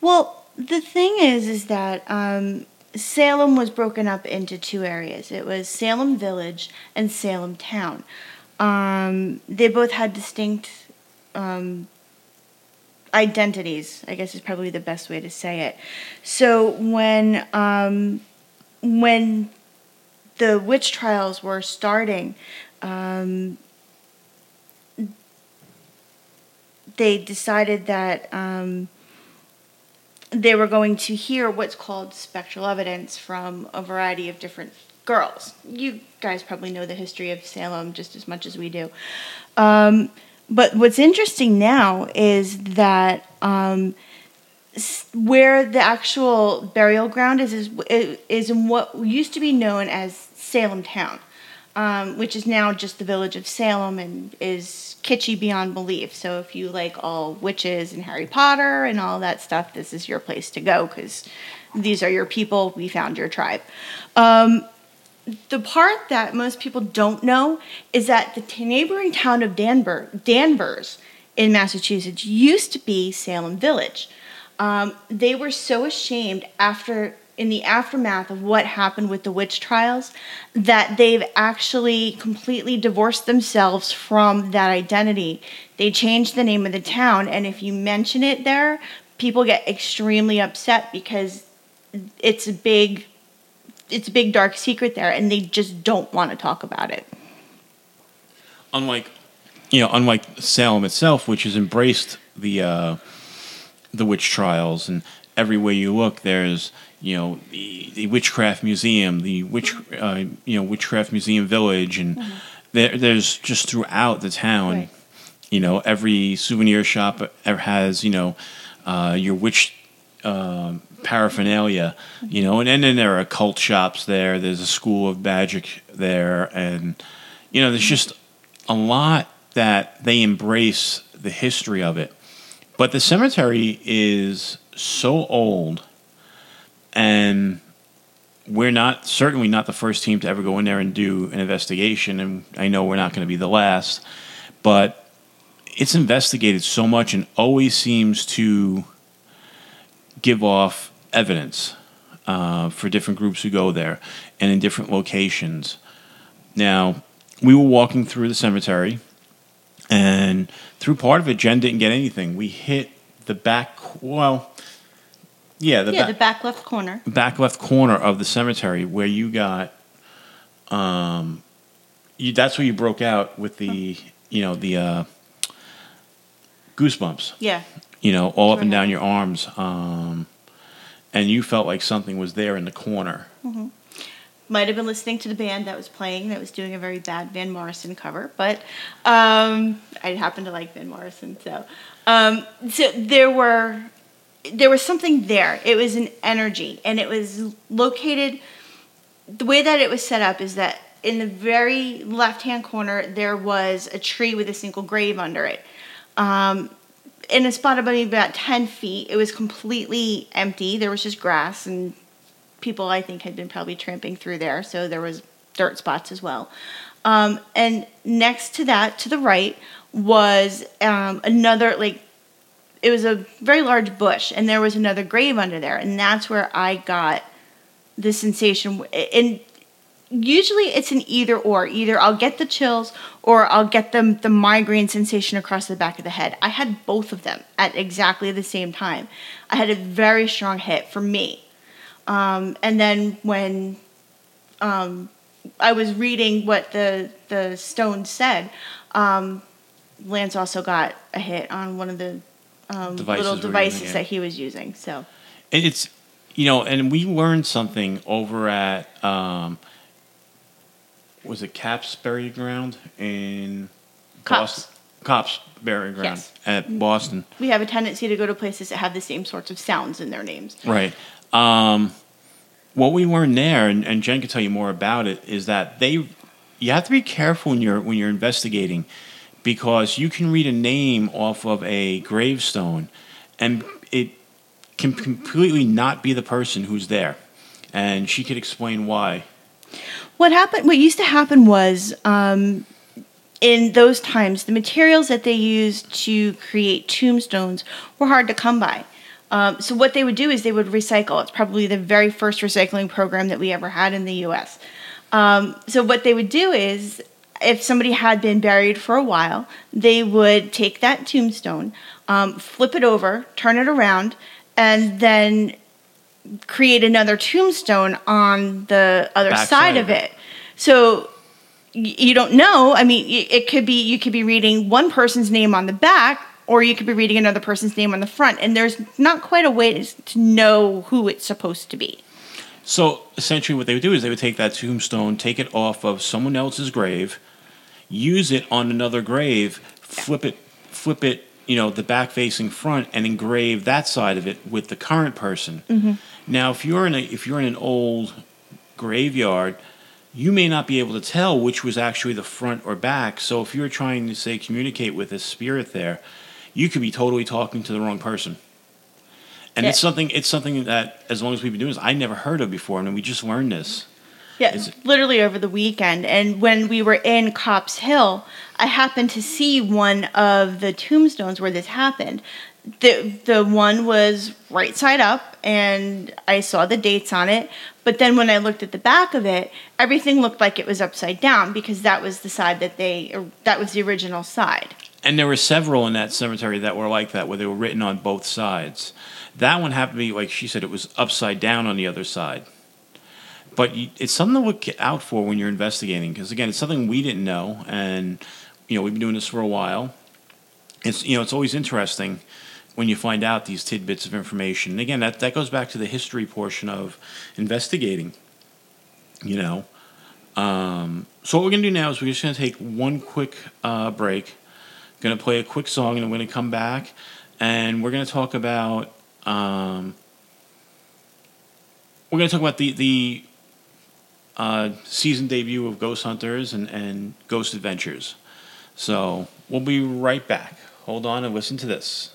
Well, the thing is, is that um, Salem was broken up into two areas. It was Salem Village and Salem Town. Um, they both had distinct um, identities. I guess is probably the best way to say it. So when um, when the witch trials were starting, um, they decided that. They were going to hear what's called spectral evidence from a variety of different girls. You guys probably know the history of Salem just as much as we do. Um, but what's interesting now is that um, where the actual burial ground is, is is in what used to be known as Salem Town, um, which is now just the village of Salem and is kitschy beyond belief. So if you like all witches and Harry Potter and all that stuff, this is your place to go because these are your people. We found your tribe. Um, the part that most people don't know is that the neighboring town of Danver, Danvers in Massachusetts used to be Salem Village. Um, they were so ashamed after in the aftermath of what happened with the witch trials that they've actually completely divorced themselves from that identity. They changed the name of the town, and if you mention it there, people get extremely upset because it's a big it's a big dark secret there and they just don't want to talk about it. unlike you know unlike Salem itself, which has embraced the uh, the witch trials, and everywhere you look, there's you know the, the witchcraft museum, the witch uh, you know witchcraft museum village, and there, there's just throughout the town, Right. you know, every souvenir shop has you know uh, your witch. Um, paraphernalia, you know, and, and then there are occult shops there. There's a school of magic there, and you know, there's just a lot that they embrace the history of it. But the cemetery is so old, and we're not certainly not the first team to ever go in there and do an investigation, and I know we're not going to be the last, but it's investigated so much and always seems to give off evidence uh, for different groups who go there and in different locations. Now, we were walking through the cemetery, and through part of it, Jen didn't get anything. We hit the back, well, yeah, the yeah, back, the back left corner. back left corner of the cemetery where you got, um, you, that's where you broke out with the you know, the uh, goosebumps. Yeah. You know, all up and Sure. down your arms, um, and you felt like something was there in the corner. Might have been listening to the band that was playing that was doing a very bad Van Morrison cover, but um, I happen to like Van Morrison, so um, so there were there was something there. It was an energy, and it was located. The way that it was set up is that in the very left hand corner there was a tree with a single grave under it. Um, in a spot maybe about ten feet, it was completely empty. There was just grass and people I think had been probably tramping through there, so there was dirt spots as well. Um, and next to that, to the right, was um, another like it was a very large bush, and there was another grave under there, and that's where I got the sensation. And usually it's an either or. Either I'll get the chills or I'll get the the migraine sensation across the back of the head. I had both of them at exactly the same time. I had a very strong hit for me. Um, and then when um, I was reading what the the stone said, um, Lance also got a hit on one of the um, Devices little devices that he was using. So And it's you know, and we learned something over at um, was it Caps Burial Ground in Copp's. Boston? Copp's Burial Ground Yes. at Boston. we have a tendency to go to places that have the same sorts of sounds in their names. Right. Um, what we learned there, and, and Jen can tell you more about it, is that they you have to be careful when you're when you're investigating because you can read a name off of a gravestone and it can completely not be the person who's there. And she could explain why. What happened? What used to happen was, um, in those times, the materials that they used to create tombstones were hard to come by. Um, so what they would do is they would recycle. It's probably the very first recycling program that we ever had in the U.S. Um, so what they would do is, if somebody had been buried for a while, they would take that tombstone, um, flip it over, turn it around, and then create another tombstone on the other side of it. So you don't know. I mean, it could be you could be reading one person's name on the back, or you could be reading another person's name on the front, and there's not quite a way to know who it's supposed to be. So essentially, what they would do is they would take that tombstone, take it off of someone else's grave, use it on another grave, flip it, flip it, you know, the back facing front, and engrave that side of it with the current person. Mm-hmm. Now, if you're in a if you're in an old graveyard, you may not be able to tell which was actually the front or back. So if you're trying to say communicate with a spirit there, you could be totally talking to the wrong person. And it's something it's something that as long as we've been doing this, I never heard of before, and we just learned this. Yeah, Is it- literally over the weekend. And when we were in Copp's Hill, I happened to see one of the tombstones where this happened. The the one was right side up and I saw the dates on it. But then when I looked at the back of it, everything looked like it was upside down because that was the side that they er, that was the original side. And there were several in that cemetery that were like that, where they were written on both sides. That one happened to be, like she said, it was upside down on the other side. But it's something to look out for when you're investigating, because again, it's something we didn't know, and you know we've been doing this for a while. It's you know it's always interesting when you find out these tidbits of information. And again, that that goes back to the history portion of investigating. You know, um, so what we're gonna do now is we're just gonna take one quick uh, break. Gonna play a quick song, and I'm gonna come back, and we're gonna talk about. Um, we're gonna talk about the the uh, season debut of Ghost Hunters and, and Ghost Adventures. So we'll be right back. Hold on and listen to this.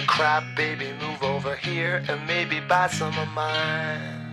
The crap, baby, move over here and maybe buy some of mine.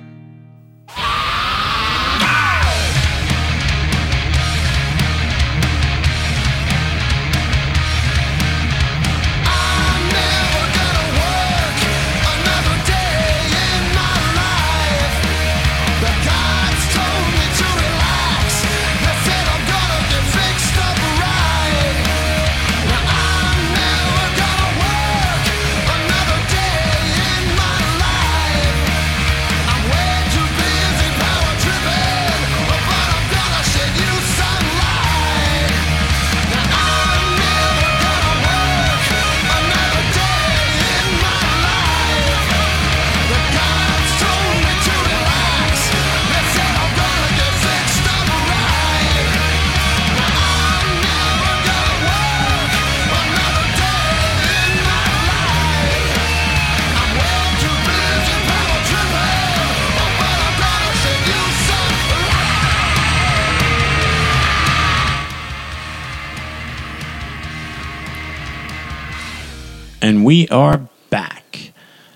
We are back.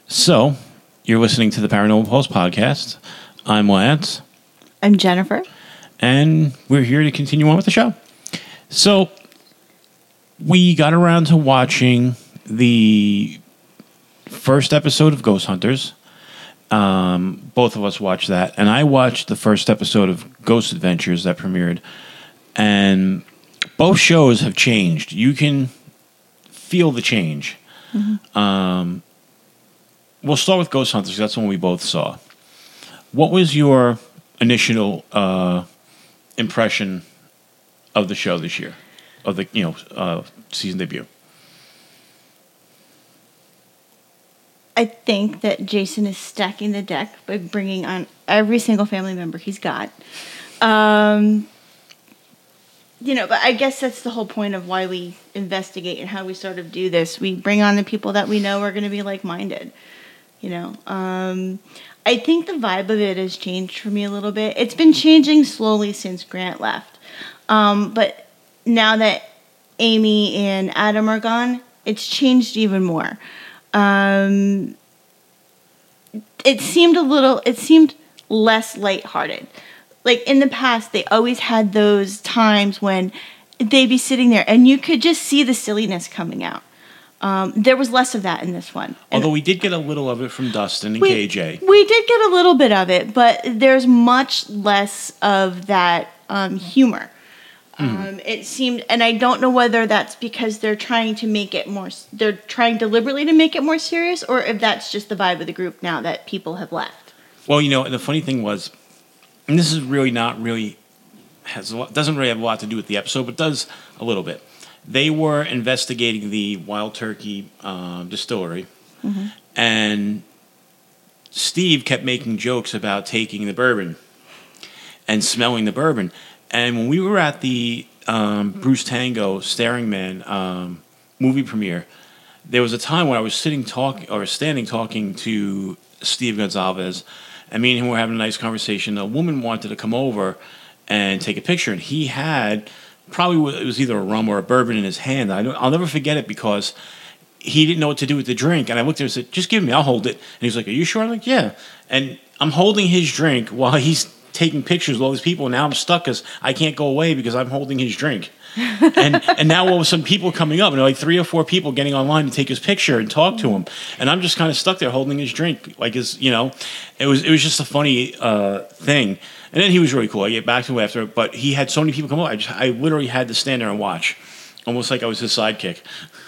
So, you're listening to the Paranormal Pulse podcast. I'm Lance, I'm Jennifer. and we're here to continue on with the show. So, we got around to watching the first episode of Ghost Hunters. Um, both of us watched that, and I watched the first episode of Ghost Adventures that premiered. And both shows have changed. You can feel the change. Um, we'll start with Ghost Hunters. That's one we both saw. What was your initial uh, impression of the show this year, of the you know uh, season debut? I think that Jason is stacking the deck by bringing on every single family member he's got. Um, you know, but I guess that's the whole point of why we investigate and how we sort of do this. We bring on the people that we know are going to be like minded. You know, um, I think the vibe of it has changed for me a little bit. It's been changing slowly since Grant left. Um, but now that Amy and Adam are gone, it's changed even more. Um, it seemed a little, it seemed less lighthearted. Like in the past, they always had those times when they'd be sitting there and you could just see the silliness coming out. Um, there was less of that in this one. And Although we did get a little of it from Dustin and we, KJ. We did get a little bit of it, but there's much less of that um, humor. Um, it seemed, and I don't know whether that's because they're trying to make it more, they're trying deliberately to make it more serious, or if that's just the vibe of the group now that people have left. Well, you know, and the funny thing was, and this is really not really has a lot, doesn't really have a lot to do with the episode, but does a little bit. They were investigating the Wild Turkey um, distillery, and Steve kept making jokes about taking the bourbon and smelling the bourbon. And when we were at the um, Bruce Tango Staring Man um, movie premiere, there was a time when I was sitting talking or standing talking to Steve Gonsalves, and me and him were having a nice conversation. A woman wanted to come over and take a picture, and he had probably it was either a rum or a bourbon in his hand. I don't, I'll never forget it because he didn't know what to do with the drink, and I looked at him and said, "Just give me, I'll hold it." And he was like, "Are you sure?" I'm like, "Yeah." And I'm holding his drink while he's taking pictures of all these people. And now I'm stuck because I can't go away because I'm holding his drink. And and now all of a sudden people coming up and like three or four people getting online to take his picture and talk to him and I'm just kind of stuck there holding his drink like his you know it was it was just a funny uh, thing and then he was really cool I get back to him after but he had so many people come up I just I literally had to stand there and watch almost like I was his sidekick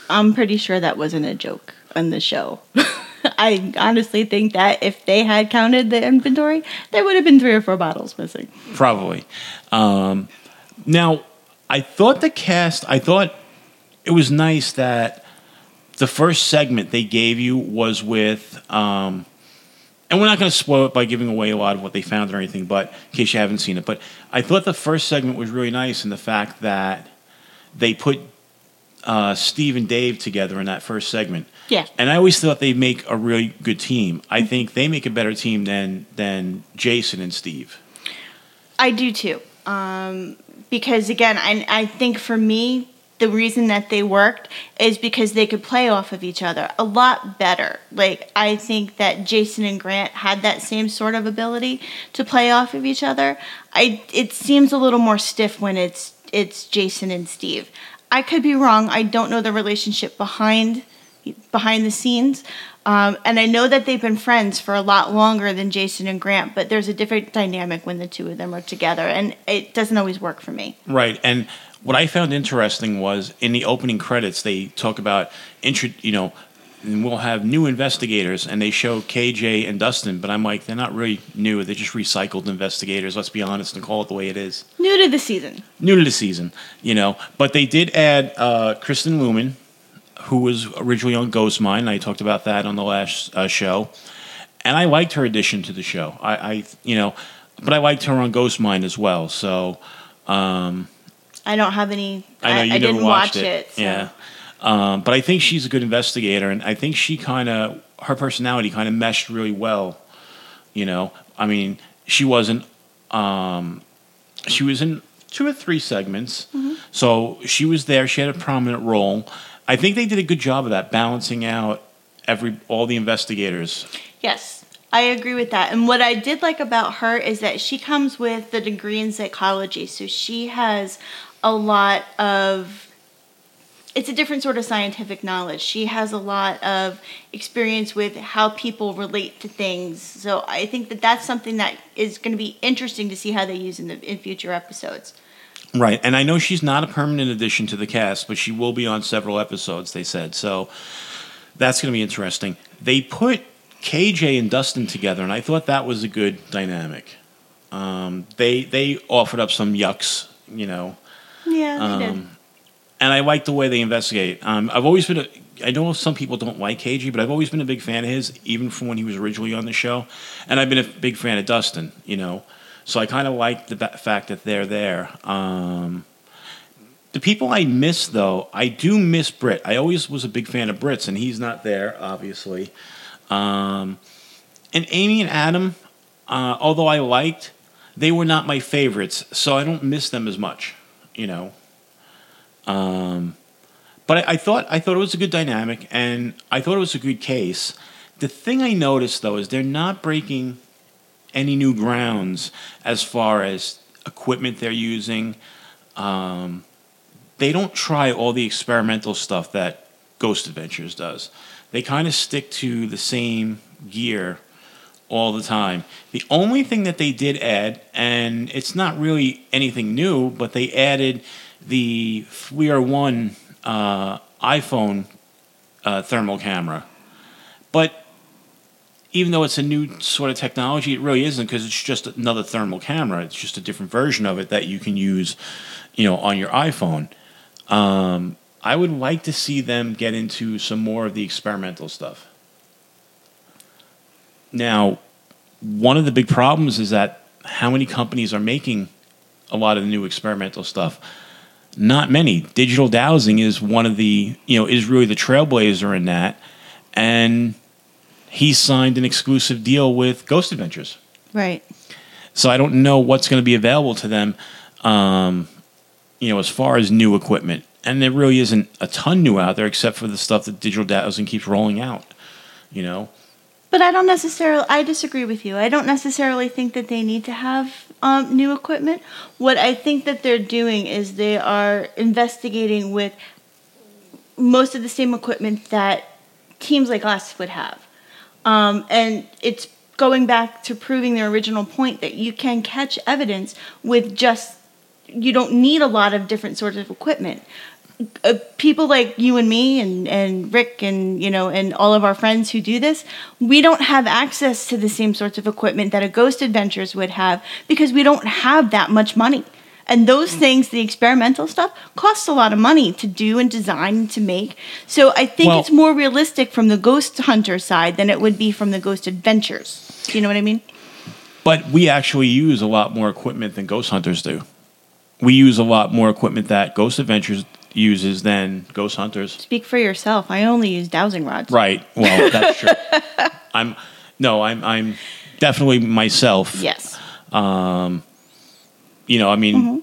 I'm pretty sure that wasn't a joke on the show. I honestly think that if they had counted the inventory, there would have been three or four bottles missing. probably. Um, now, I thought the cast, I thought it was nice that the first segment they gave you was with, um, and we're not going to spoil it by giving away a lot of what they found or anything, but in case you haven't seen it, but I thought the first segment was really nice in the fact that they put uh, Steve and Dave together in that first segment. Yeah. And I always thought they make a really good team. I think they make a better team than than Jason and Steve. I do too. Um, because again, I I think for me the reason that they worked is because they could play off of each other a lot better. Like I think that Jason and Grant had that same sort of ability to play off of each other. I it seems a little more stiff when it's it's Jason and Steve. I could be wrong. I don't know the relationship behind behind the scenes. Um, and I know that they've been friends for a lot longer than Jason and Grant, but there's a different dynamic when the two of them are together, and it doesn't always work for me. Right. And what I found interesting was in the opening credits, they talk about, intro, you know, and we'll have new investigators, and they show KJ and Dustin, but I'm like, they're not really new. They're just recycled investigators. Let's be honest and call it the way it is. New to the season. New to the season, you know. But they did add uh, Kristen Luman, who was originally on Ghost Mine. I talked about that on the last uh, show, and I liked her addition to the show. I, I, you know, but I liked her on Ghost Mine as well. So. Um, I don't have any. I know you I, never didn't watched watch it. it. so- Yeah, um, but I think she's a good investigator, and I think she kind of her personality kind of meshed really well. You know, I mean, she wasn't. Um, she was in two or three segments, Mm-hmm. so she was there. She had a prominent role. I think they did a good job of that, balancing out every all the investigators. Yes, I agree with that. And what I did like about her is that she comes with the degree in psychology, so she has a lot of. It's a different sort of scientific knowledge. She has a lot of experience with how people relate to things. So I think that that's something that is going to be interesting to see how they use in the in future episodes. Right, and I know she's not a permanent addition to the cast, but she will be on several episodes. They said so. That's going to be interesting. They put KJ and Dustin together, and I thought that was a good dynamic. Um, they they offered up some yucks, you know, Yeah, they did. um, and I like the way they investigate. Um, I've always been a. I know some people don't like KJ, but I've always been a big fan of his, even from when he was originally on the show, and I've been a big fan of Dustin. You know, so I kind of like the fact that they're there. Um, the people I miss, though, I do miss Britt. I always was a big fan of Britt's, and he's not there, obviously. Um, and Amy and Adam, uh, although I liked, they were not my favorites, so I don't miss them as much. You know. Um, but I, I thought I thought it was a good dynamic, and I thought it was a good case. The thing I noticed though is they're not breaking any new grounds as far as equipment they're using. Um, they don't try all the experimental stuff that Ghost Adventures does. They kind of stick to the same gear all the time. The only thing that they did add, and it's not really anything new, but they added the FLIR One uh, iPhone uh, thermal camera. But even though it's a new sort of technology, it really isn't because it's just another thermal camera. It's just a different version of it that you can use, you know, on your iPhone. Um, I would like to see them get into some more of the experimental stuff. Now, one of the big problems is that how many companies are making a lot of the new experimental stuff? Not many. Digital Dowsing is one of the, you know, is really the trailblazer in that. And he signed an exclusive deal with Ghost Adventures. Right. So I don't know what's going to be available to them, um, you know, as far as new equipment. And there really isn't a ton new out there except for the stuff that Digital Dowsing keeps rolling out, you know. But I don't necessarily. I disagree with you. I don't necessarily think that they need to have um, new equipment. What I think that they're doing is they are investigating with most of the same equipment that teams like us would have, um, and it's going back to proving their original point that you can catch evidence with just. You don't need a lot of different sorts of equipment uh, people like you and me and, and Rick and you know and all of our friends who do this, we don't have access to the same sorts of equipment that a Ghost Adventures would have because we don't have that much money. And those mm. things, the experimental stuff, costs a lot of money to do and design and to make. So I think Well- it's more realistic from the Ghost Hunter side than it would be from the Ghost Adventures. Do you know what I mean? But we actually use a lot more equipment than Ghost Hunters do. We use a lot more equipment that Ghost Adventures uses than Ghost Hunters. Speak for yourself. I only use dowsing rods. Right. Well, that's true. I'm no, I'm I'm definitely myself. Yes. Um, You know, I mean,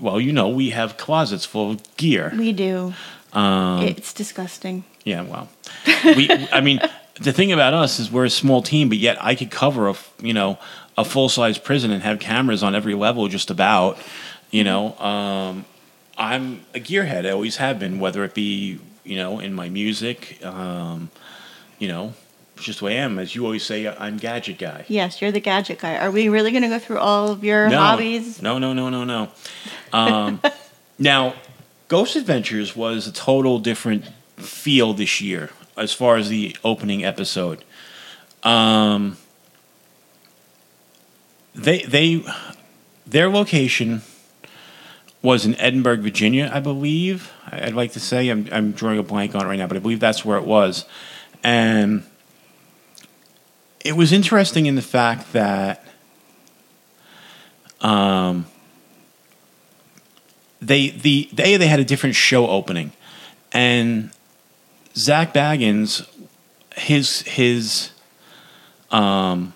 well, you know, we have closets full of gear. We do. Um, it's disgusting. Yeah, well, we. I mean, the thing about us is we're a small team, but yet I could cover a you know a full size prison and have cameras on every level, just about. You know, um, I'm a gearhead. I always have been, whether it be you know in my music, um, you know, it's just the way I am. As you always say, I'm gadget guy. Yes, you're the gadget guy. Are we really going to go through all of your no, hobbies? No, no, no, no, no. Um, now, Ghost Adventures was a total different feel this year as far as the opening episode. Um, they they their location was in Edinburgh, Virginia, I believe. I'd like to say I'm I'm drawing a blank on it right now, but I believe that's where it was, and it was interesting in the fact that um, they the they they had a different show opening, and Zak Bagans, his his um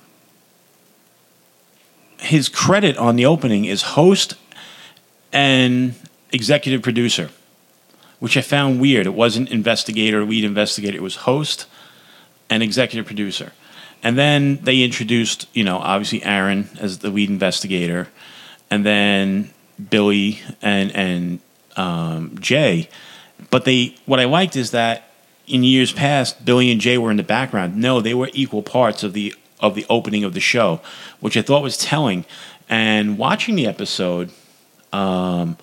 his credit on the opening is host and executive producer, which I found weird. It wasn't investigator, lead investigator. It was host and executive producer. And then they introduced, you know, obviously Aaron as the lead investigator, and then Billy and and um, Jay. But they, what I liked is that in years past, Billy and Jay were in the background. No, they were equal parts of the of the opening of the show, which I thought was telling. And watching the episode, um,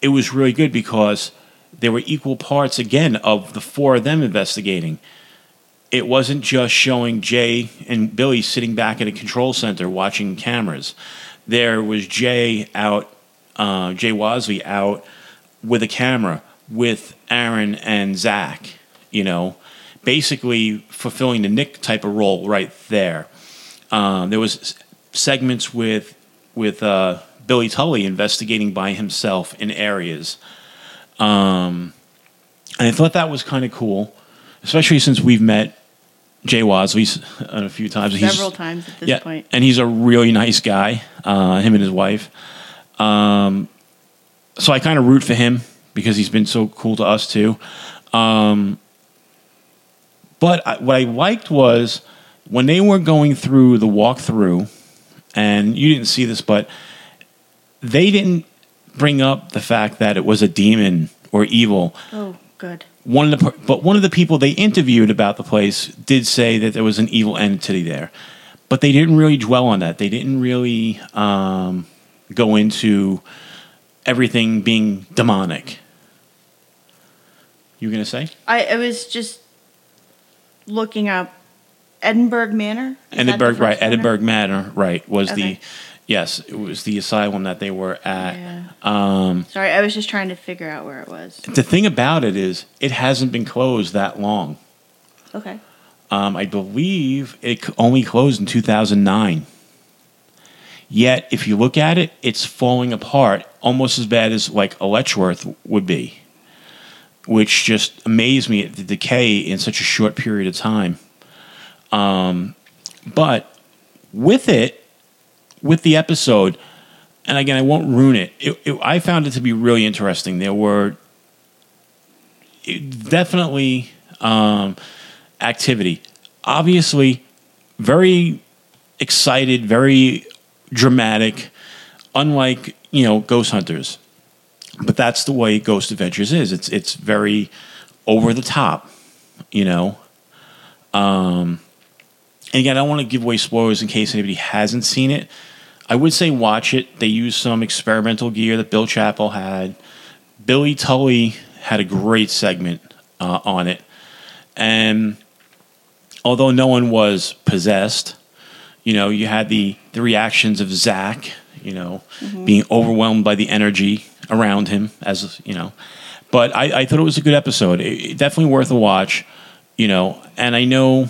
it was really good because they were equal parts again of the four of them investigating it wasn't just showing Jay and Billy sitting back at a control center watching cameras. There was Jay out, uh, Jay Wasley out with a camera with Aaron and Zak, you know, basically fulfilling the Nick type of role right there. Um, there was segments with with uh, Billy Tolley investigating by himself in areas. Um, and I thought that was kind of cool, especially since we've met Jay Wasley a few times. He's- Several times at this yeah, point. and he's a really nice guy. Uh, him and his wife. Um, so I kind of root for him because he's been so cool to us too. Um, but I, what I liked was when they were going through the walkthrough, and you didn't see this, but they didn't bring up the fact that it was a demon or evil Oh, good. One of the but one of the people they interviewed about the place did say that there was an evil entity there, but they didn't really dwell on that. They didn't really um, go into everything being demonic. You gonna say I, I was just looking up Edinburgh Manor. Is Edinburgh? Right, one? Edinburgh Manor. Right, was the Okay. Yes, it was the asylum that they were at. Yeah. Um, Sorry, I was just trying to figure out where it was. the thing about it is, it hasn't been closed that long. Okay. Um, I believe it only closed in 2009. Yet, if you look at it, it's falling apart almost as bad as like a Letchworth would be, which just amazed me at the decay in such a short period of time. Um, but with it, with the episode, and again, I won't ruin it, it, it I found it to be really interesting. There were it- definitely um, activity. Obviously, very excited, very dramatic, unlike you know Ghost Hunters. But that's the way Ghost Adventures is. It's it's very over the top, you know. Um, and again, I don't want to give away spoilers in case anybody hasn't seen it. I would say watch it. They used some experimental gear that Bill Chappell had. Billy Tolley had a great segment uh, on it. And although no one was possessed, you know, you had the, the reactions of Zak, you know, being overwhelmed by the energy around him, as, you know. But I, I thought it was a good episode. It, it definitely worth a watch, you know. And I know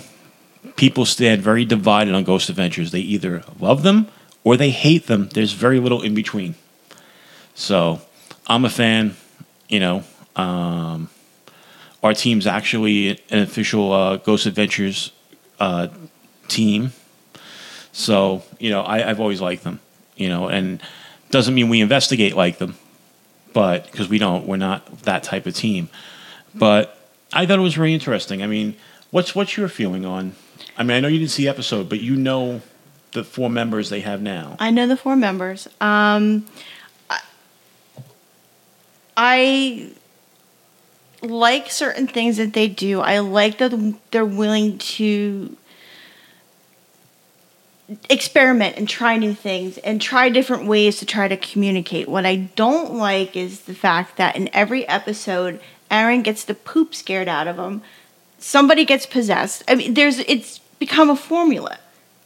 people stand very divided on Ghost Adventures. They either love them or they hate them. There's very little in between. So I'm a fan, you know. Um, our team's actually an official uh, Ghost Adventures uh, team. So, you know, I, I've always liked them, you know, and Doesn't mean we investigate like them, but because we don't, we're not that type of team. But I thought it was very interesting. I mean, what's what's your feeling on? I mean, I know you didn't see the episode, but you know the four members they have now. I know the four members. Um, I, I like certain things that they do. I like that they're willing to experiment and try new things and try different ways to try to communicate. What I don't like is the fact that in every episode, Aaron gets the poop scared out of him. Somebody gets possessed. I mean, there's it's become a formula.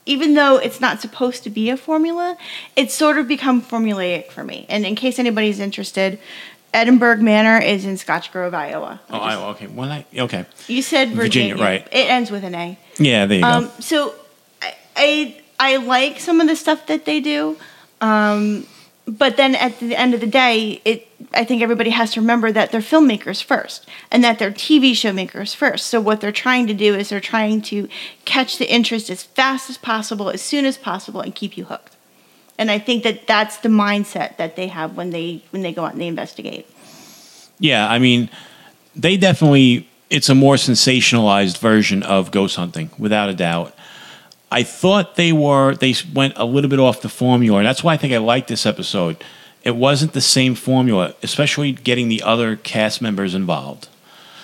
Even though it's not supposed to be a formula, it's sort of become formulaic for me. And in case anybody's interested, Edinburgh Manor is in Scotch Grove, Iowa. Oh, Iowa. Okay. Well, I, okay. You said Virginia, Virginia, right. It ends with an A. Yeah, there you Um, go. so I, I I like some of the stuff that they do, um, but then at the end of the day, it I think everybody has to remember that they're filmmakers first and that they're TV show makers first. So what they're trying to do is they're trying to catch the interest as fast as possible, as soon as possible, and keep you hooked. And I think that that's the mindset that they have when they when they go out and they investigate. Yeah, I mean, they definitely. It's a more sensationalized version of ghost hunting, without a doubt. I thought they were. They went a little bit off the formula, and that's why I think I liked this episode. It wasn't the same formula, especially getting the other cast members involved.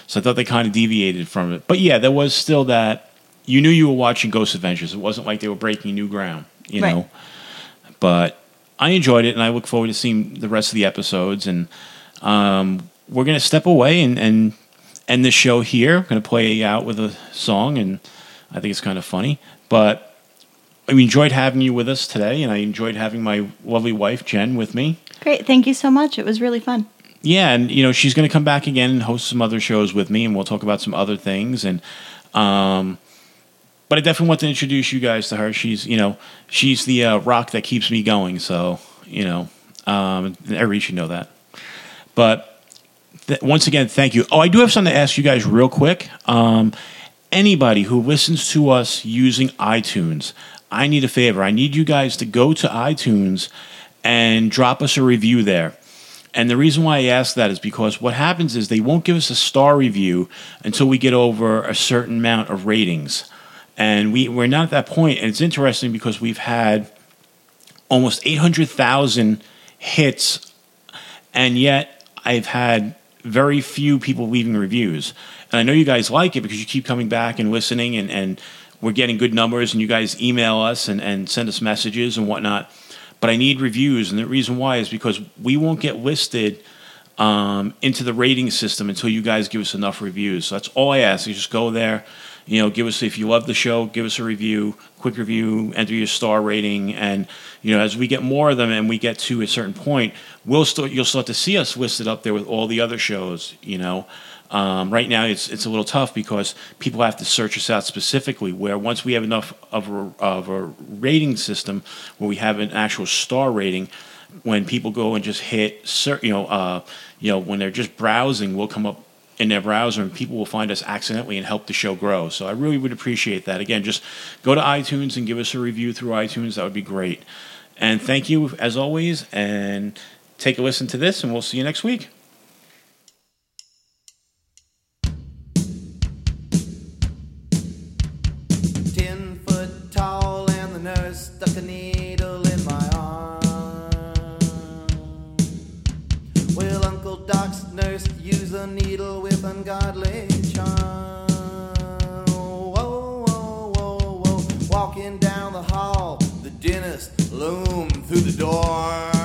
So I thought they kind of deviated from it. But yeah, there was still that. You knew you were watching Ghost Adventures. It wasn't like they were breaking new ground, you Right. know. But I enjoyed it, and I look forward to seeing the rest of the episodes. And um, we're going to step away and, and end the show here. Going to play out with a song, and I think it's kind of funny. But I enjoyed having you with us today, and I enjoyed having my lovely wife, Jen, with me. Great, thank you so much. It was really fun. Yeah, and you know she's going to come back again and host some other shows with me, and we'll talk about some other things. And um, but I definitely want to introduce you guys to her. She's you know she's the uh, rock that keeps me going. So you know um, everybody should know that. But th- once again, thank you. Oh, I do have something to ask you guys real quick. Um, anybody who listens to us using iTunes, I need a favor. I need you guys to go to iTunes and drop us a review there. And the reason why I ask that is because what happens is they won't give us a star review until we get over a certain amount of ratings. And we, we're not at that point. And it's interesting because we've had almost 800,000 hits, and yet I've had very few people leaving reviews. And I know you guys like it because you keep coming back and listening, and, and we're getting good numbers, and you guys email us and, and send us messages and whatnot. But I need reviews, and the reason why is because we won't get listed um, into the rating system until you guys give us enough reviews. So that's all I ask. You just go there, you know, give us if you love the show, give us a review, quick review, enter your star rating, and you know, as we get more of them and we get to a certain point, we'll start. You'll start to see us listed up there with all the other shows. You know. Um, right now, it's it's a little tough because people have to search us out specifically. Where once we have enough of a, of a rating system, where we have an actual star rating, when people go and just hit, you know, uh, you know, when they're just browsing, we'll come up in their browser and people will find us accidentally and help the show grow. So I really would appreciate that. Again, just go to iTunes and give us a review through iTunes. That would be great. And thank you as always. And take a listen to this, and we'll see you next week. ungodly charm. Whoa, whoa, whoa, whoa. Walking down the hall, the dentist loomed through the door.